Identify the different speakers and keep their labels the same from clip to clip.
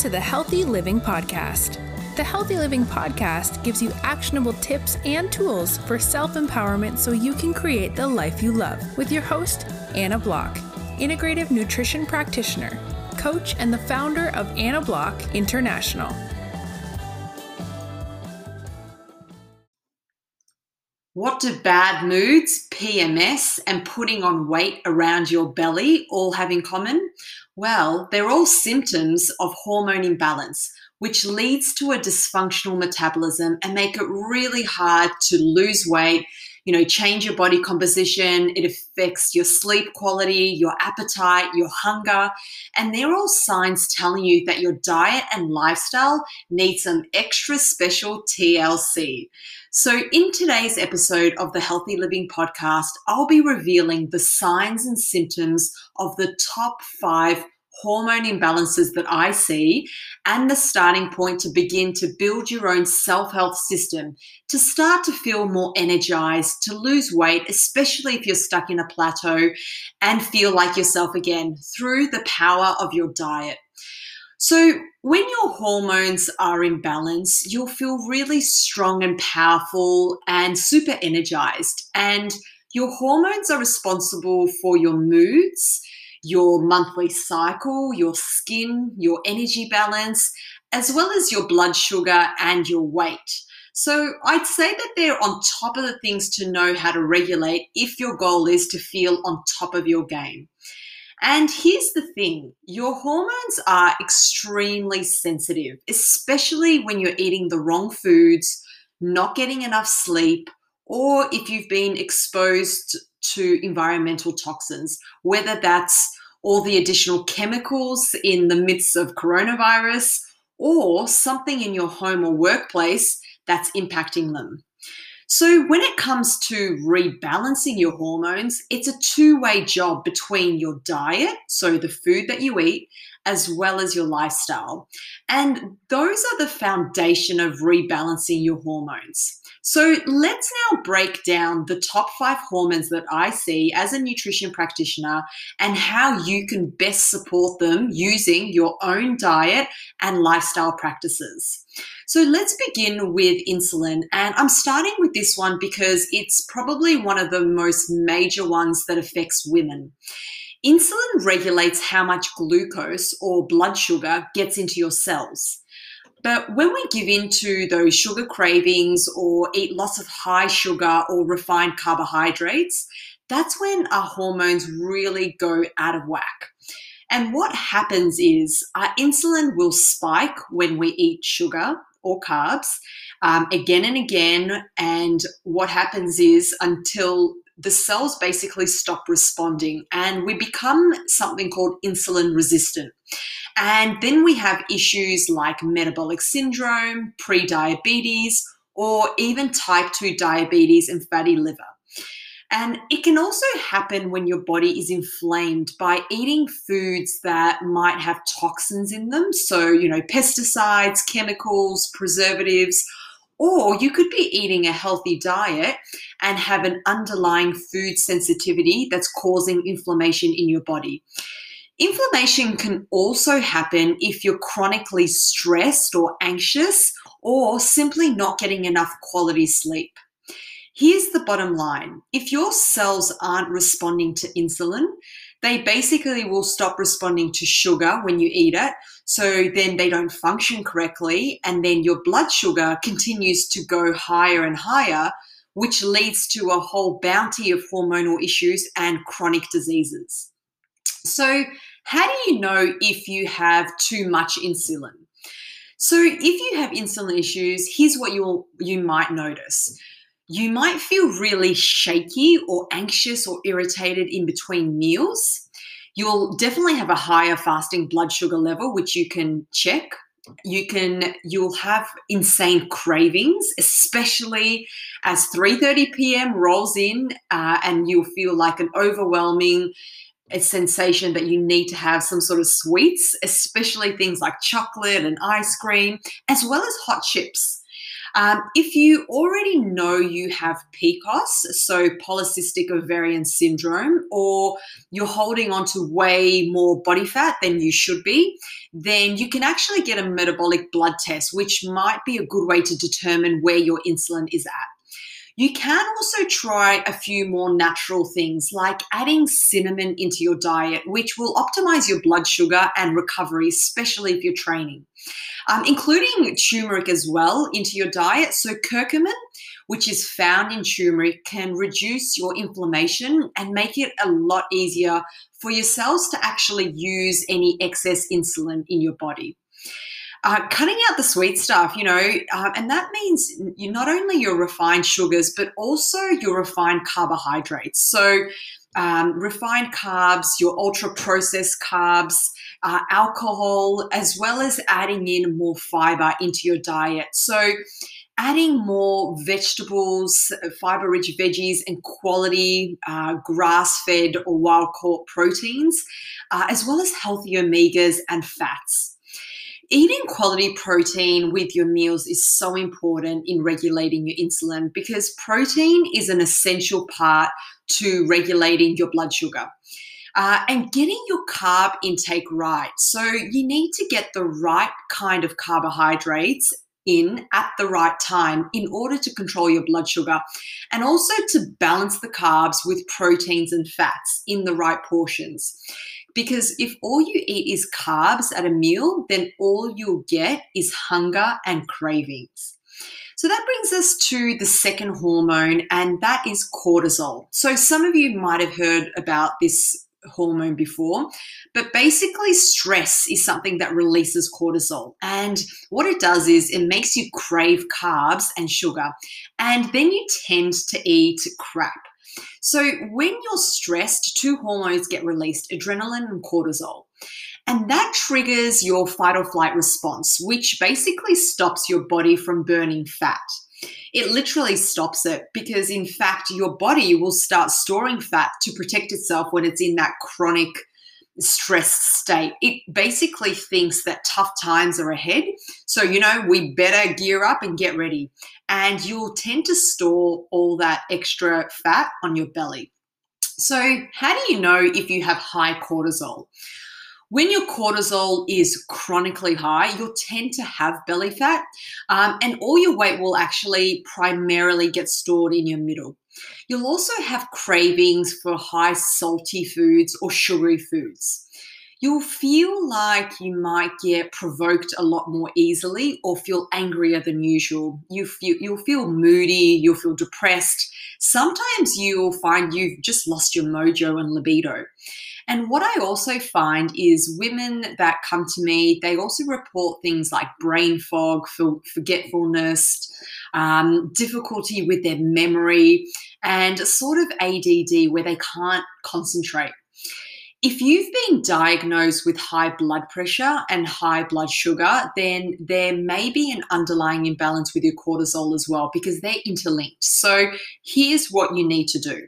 Speaker 1: To the Healthy Living Podcast. The Healthy Living Podcast gives you actionable tips and tools for self empowerment so you can create the life you love with your host, Anna Block, integrative nutrition practitioner, coach, and the founder of Anna Block International.
Speaker 2: What do bad moods, PMS, and putting on weight around your belly all have in common? Well, they're all symptoms of hormone imbalance, which leads to a dysfunctional metabolism and make it really hard to lose weight, you know, change your body composition. It affects your sleep quality, your appetite, your hunger. And they're all signs telling you that your diet and lifestyle need some extra special TLC. So, in today's episode of the Healthy Living Podcast, I'll be revealing the signs and symptoms of the top five hormone imbalances that I see and the starting point to begin to build your own self health system, to start to feel more energized, to lose weight, especially if you're stuck in a plateau, and feel like yourself again through the power of your diet. So, when your hormones are in balance, you'll feel really strong and powerful and super energized. And your hormones are responsible for your moods, your monthly cycle, your skin, your energy balance, as well as your blood sugar and your weight. So I'd say that they're on top of the things to know how to regulate if your goal is to feel on top of your game. And here's the thing your hormones are extremely sensitive, especially when you're eating the wrong foods, not getting enough sleep, or if you've been exposed to environmental toxins, whether that's all the additional chemicals in the midst of coronavirus or something in your home or workplace that's impacting them. So, when it comes to rebalancing your hormones, it's a two way job between your diet, so the food that you eat, as well as your lifestyle. And those are the foundation of rebalancing your hormones. So let's now break down the top five hormones that I see as a nutrition practitioner and how you can best support them using your own diet and lifestyle practices. So let's begin with insulin. And I'm starting with this one because it's probably one of the most major ones that affects women. Insulin regulates how much glucose or blood sugar gets into your cells. But when we give in to those sugar cravings or eat lots of high sugar or refined carbohydrates, that's when our hormones really go out of whack. And what happens is our insulin will spike when we eat sugar or carbs um, again and again. And what happens is until the cells basically stop responding and we become something called insulin resistant. And then we have issues like metabolic syndrome, pre-diabetes, or even type 2 diabetes and fatty liver. And it can also happen when your body is inflamed by eating foods that might have toxins in them. So, you know, pesticides, chemicals, preservatives, or you could be eating a healthy diet and have an underlying food sensitivity that's causing inflammation in your body. Inflammation can also happen if you're chronically stressed or anxious or simply not getting enough quality sleep. Here's the bottom line if your cells aren't responding to insulin, they basically will stop responding to sugar when you eat it. So then they don't function correctly. And then your blood sugar continues to go higher and higher, which leads to a whole bounty of hormonal issues and chronic diseases. So, how do you know if you have too much insulin? So, if you have insulin issues, here's what you you might notice. You might feel really shaky or anxious or irritated in between meals. You'll definitely have a higher fasting blood sugar level, which you can check. You can you'll have insane cravings, especially as 3:30 p.m. rolls in, uh, and you'll feel like an overwhelming a sensation that you need to have some sort of sweets, especially things like chocolate and ice cream, as well as hot chips. Um, if you already know you have PCOS, so polycystic ovarian syndrome, or you're holding on to way more body fat than you should be, then you can actually get a metabolic blood test, which might be a good way to determine where your insulin is at. You can also try a few more natural things like adding cinnamon into your diet, which will optimize your blood sugar and recovery, especially if you're training. Um, including turmeric as well into your diet. So, curcumin, which is found in turmeric, can reduce your inflammation and make it a lot easier for your cells to actually use any excess insulin in your body uh, cutting out the sweet stuff, you know, uh, and that means you not only your refined sugars, but also your refined carbohydrates. So, um, refined carbs, your ultra processed carbs, uh, alcohol, as well as adding in more fiber into your diet. So, adding more vegetables, fiber rich veggies, and quality uh, grass fed or wild caught proteins, uh, as well as healthy omegas and fats eating quality protein with your meals is so important in regulating your insulin because protein is an essential part to regulating your blood sugar. Uh, and getting your carb intake right. So, you need to get the right kind of carbohydrates in at the right time in order to control your blood sugar and also to balance the carbs with proteins and fats in the right portions. Because if all you eat is carbs at a meal, then all you'll get is hunger and cravings. So that brings us to the second hormone, and that is cortisol. So some of you might have heard about this hormone before, but basically, stress is something that releases cortisol. And what it does is it makes you crave carbs and sugar, and then you tend to eat crap. So, when you're stressed, two hormones get released adrenaline and cortisol. And that triggers your fight or flight response, which basically stops your body from burning fat. It literally stops it because, in fact, your body will start storing fat to protect itself when it's in that chronic stressed state. It basically thinks that tough times are ahead. So, you know, we better gear up and get ready. And you'll tend to store all that extra fat on your belly. So, how do you know if you have high cortisol? When your cortisol is chronically high, you'll tend to have belly fat, um, and all your weight will actually primarily get stored in your middle. You'll also have cravings for high salty foods or sugary foods. You'll feel like you might get provoked a lot more easily or feel angrier than usual. You feel you'll feel moody, you'll feel depressed. Sometimes you'll find you've just lost your mojo and libido. And what I also find is women that come to me, they also report things like brain fog, forgetfulness, um, difficulty with their memory, and sort of ADD where they can't concentrate. If you've been diagnosed with high blood pressure and high blood sugar, then there may be an underlying imbalance with your cortisol as well because they're interlinked. So here's what you need to do.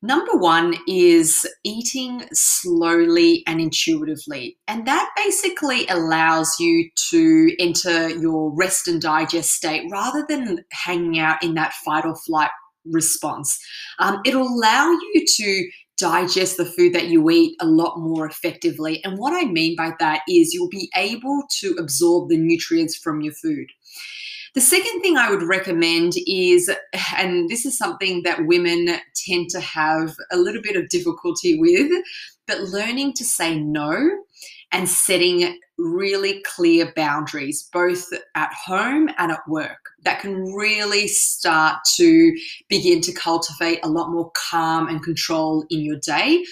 Speaker 2: Number one is eating slowly and intuitively. And that basically allows you to enter your rest and digest state rather than hanging out in that fight or flight response. Um, it'll allow you to digest the food that you eat a lot more effectively. And what I mean by that is you'll be able to absorb the nutrients from your food. The second thing I would recommend is, and this is something that women tend to have a little bit of difficulty with, but learning to say no and setting really clear boundaries, both at home and at work, that can really start to begin to cultivate a lot more calm and control in your day,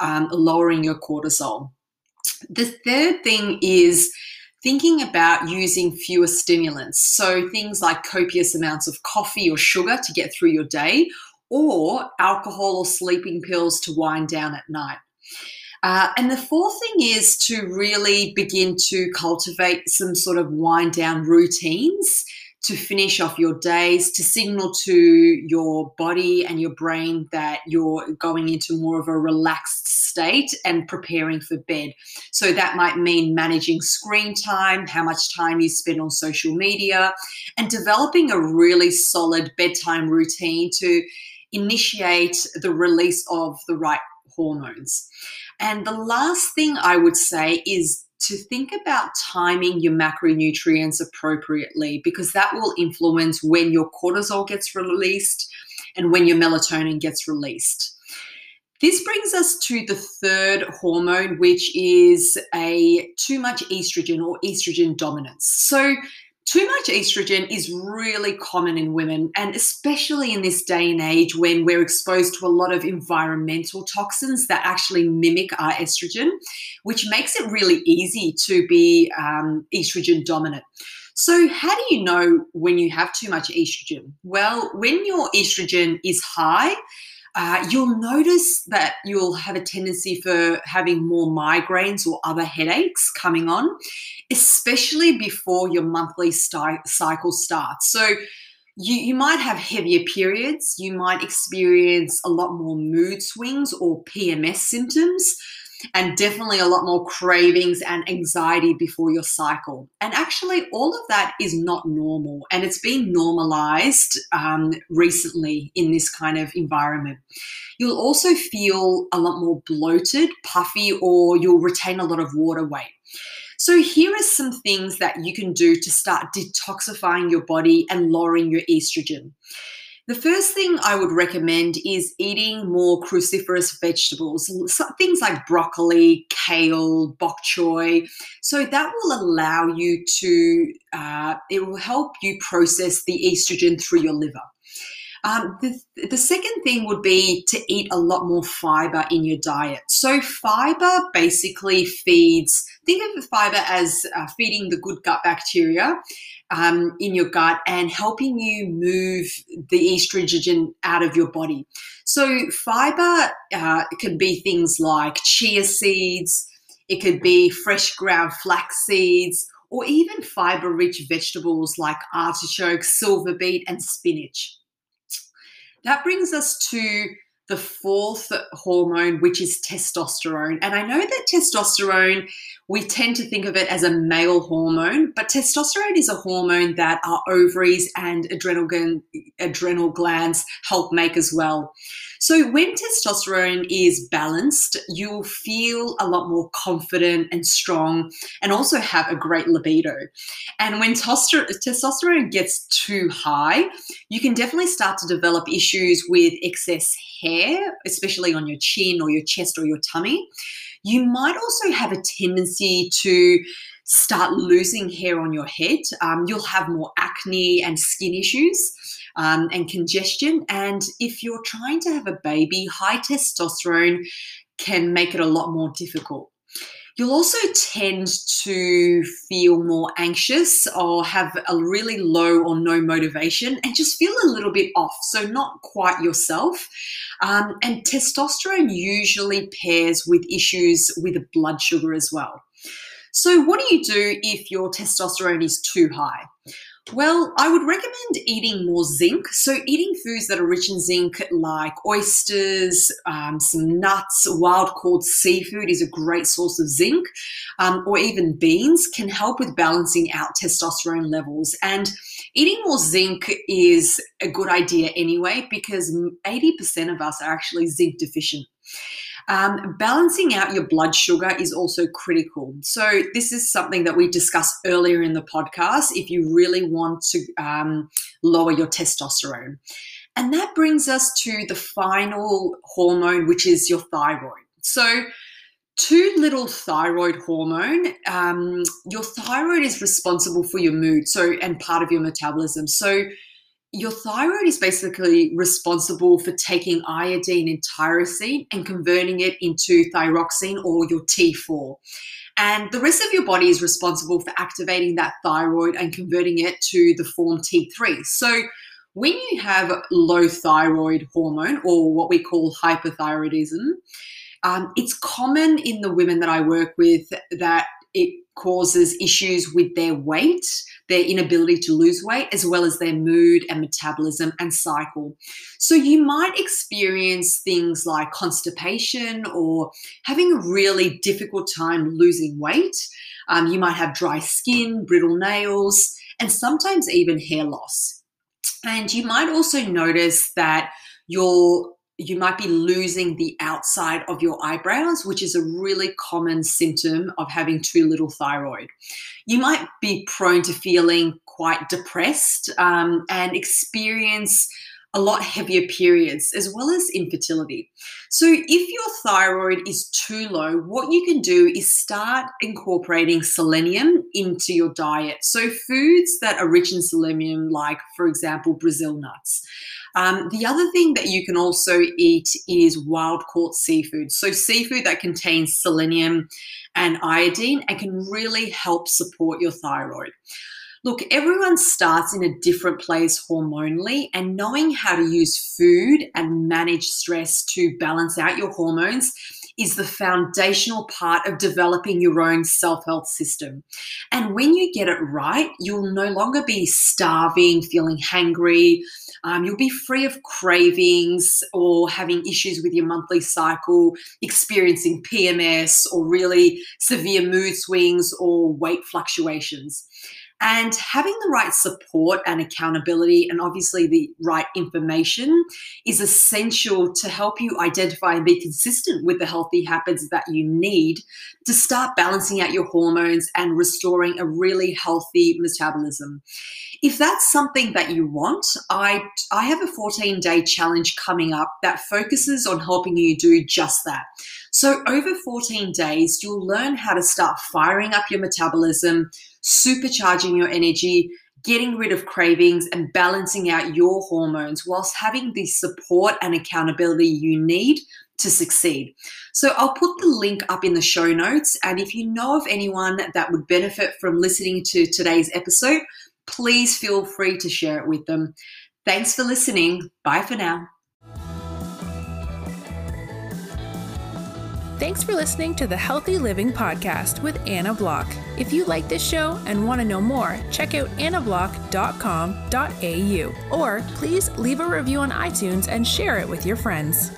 Speaker 2: um, lowering your cortisol. The third thing is thinking about using fewer stimulants. So things like copious amounts of coffee or sugar to get through your day, or alcohol or sleeping pills to wind down at night. Uh, and the fourth thing is to really begin to cultivate some sort of wind down routines to finish off your days, to signal to your body and your brain that you're going into more of a relaxed state and preparing for bed. So that might mean managing screen time, how much time you spend on social media, and developing a really solid bedtime routine to initiate the release of the right hormones. And the last thing I would say is to think about timing your macronutrients appropriately because that will influence when your cortisol gets released and when your melatonin gets released. This brings us to the third hormone, which is a too much estrogen or estrogen dominance. So, too much estrogen is really common in women, and especially in this day and age when we're exposed to a lot of environmental toxins that actually mimic our estrogen, which makes it really easy to be um, estrogen dominant. So, how do you know when you have too much estrogen? Well, when your estrogen is high, uh, you'll notice that you'll have a tendency for having more migraines or other headaches coming on, especially before your monthly cycle starts. So, you, you might have heavier periods, you might experience a lot more mood swings or PMS symptoms and definitely a lot more cravings and anxiety before your cycle. And actually, all of that is not normal, and it's been normalized um, recently in this kind of environment. You'll also feel a lot more bloated, puffy, or you'll retain a lot of water weight. So, here are some things that you can do to start detoxifying your body and lowering your estrogen. The first thing I would recommend is eating more cruciferous vegetables, things like broccoli, kale, bok choy. So that will allow you to, uh, it will help you process the estrogen through your liver. Um, the, the second thing would be to eat a lot more fiber in your diet. So, fiber basically feeds, think of fiber as uh, feeding the good gut bacteria um, in your gut and helping you move the estrogen out of your body. So, fiber uh, can be things like chia seeds, it could be fresh ground flax seeds, or even fiber rich vegetables like artichoke, silver beet, and spinach. That brings us to the fourth hormone, which is testosterone. And I know that testosterone, we tend to think of it as a male hormone, but testosterone is a hormone that our ovaries and adrenal, adrenal glands help make as well. So when testosterone is balanced, you'll feel a lot more confident and strong and also have a great libido. And when testosterone gets too high, you can definitely start to develop issues with excess hair, especially on your chin or your chest or your tummy. You might also have a tendency to start losing hair on your head. Um, you'll have more acne and skin issues um, and congestion. And if you're trying to have a baby, high testosterone can make it a lot more difficult. You'll also tend to feel more anxious or have a really low or no motivation and just feel a little bit off, so not quite yourself. Um, and testosterone usually pairs with issues with blood sugar as well. So, what do you do if your testosterone is too high? Well, I would recommend eating more zinc. So, eating foods that are rich in zinc, like oysters, um, some nuts, wild caught seafood, is a great source of zinc, um, or even beans, can help with balancing out testosterone levels. And eating more zinc is a good idea anyway, because 80% of us are actually zinc deficient. Um, balancing out your blood sugar is also critical. So, this is something that we discussed earlier in the podcast if you really want to um, lower your testosterone. And that brings us to the final hormone, which is your thyroid. So, too little thyroid hormone um, your thyroid is responsible for your mood so and part of your metabolism so your thyroid is basically responsible for taking iodine and tyrosine and converting it into thyroxine or your T4. And the rest of your body is responsible for activating that thyroid and converting it to the form T3. So when you have low thyroid hormone or what we call hyperthyroidism, um, it's common in the women that I work with that it causes issues with their weight, their inability to lose weight, as well as their mood and metabolism and cycle. So you might experience things like constipation or having a really difficult time losing weight. Um, you might have dry skin, brittle nails, and sometimes even hair loss. And you might also notice that your you might be losing the outside of your eyebrows, which is a really common symptom of having too little thyroid. You might be prone to feeling quite depressed um, and experience a lot heavier periods as well as infertility. So, if your thyroid is too low, what you can do is start incorporating selenium into your diet. So, foods that are rich in selenium, like, for example, Brazil nuts. Um, the other thing that you can also eat is wild caught seafood. So, seafood that contains selenium and iodine and can really help support your thyroid. Look, everyone starts in a different place hormonally, and knowing how to use food and manage stress to balance out your hormones is the foundational part of developing your own self health system. And when you get it right, you'll no longer be starving, feeling hangry. Um, you'll be free of cravings or having issues with your monthly cycle, experiencing PMS or really severe mood swings or weight fluctuations. And having the right support and accountability, and obviously the right information, is essential to help you identify and be consistent with the healthy habits that you need to start balancing out your hormones and restoring a really healthy metabolism. If that's something that you want, I, I have a 14 day challenge coming up that focuses on helping you do just that. So, over 14 days, you'll learn how to start firing up your metabolism supercharging your energy, getting rid of cravings, and balancing out your hormones whilst having the support and accountability you need to succeed. So I'll put the link up in the show notes. And if you know of anyone that would benefit from listening to today's episode, please feel free to share it with them. Thanks for listening. Bye for now.
Speaker 1: Thanks for listening to the Healthy Living Podcast with Anna Block. If you like this show and want to know more, check out annablock.com.au or please leave a review on iTunes and share it with your friends.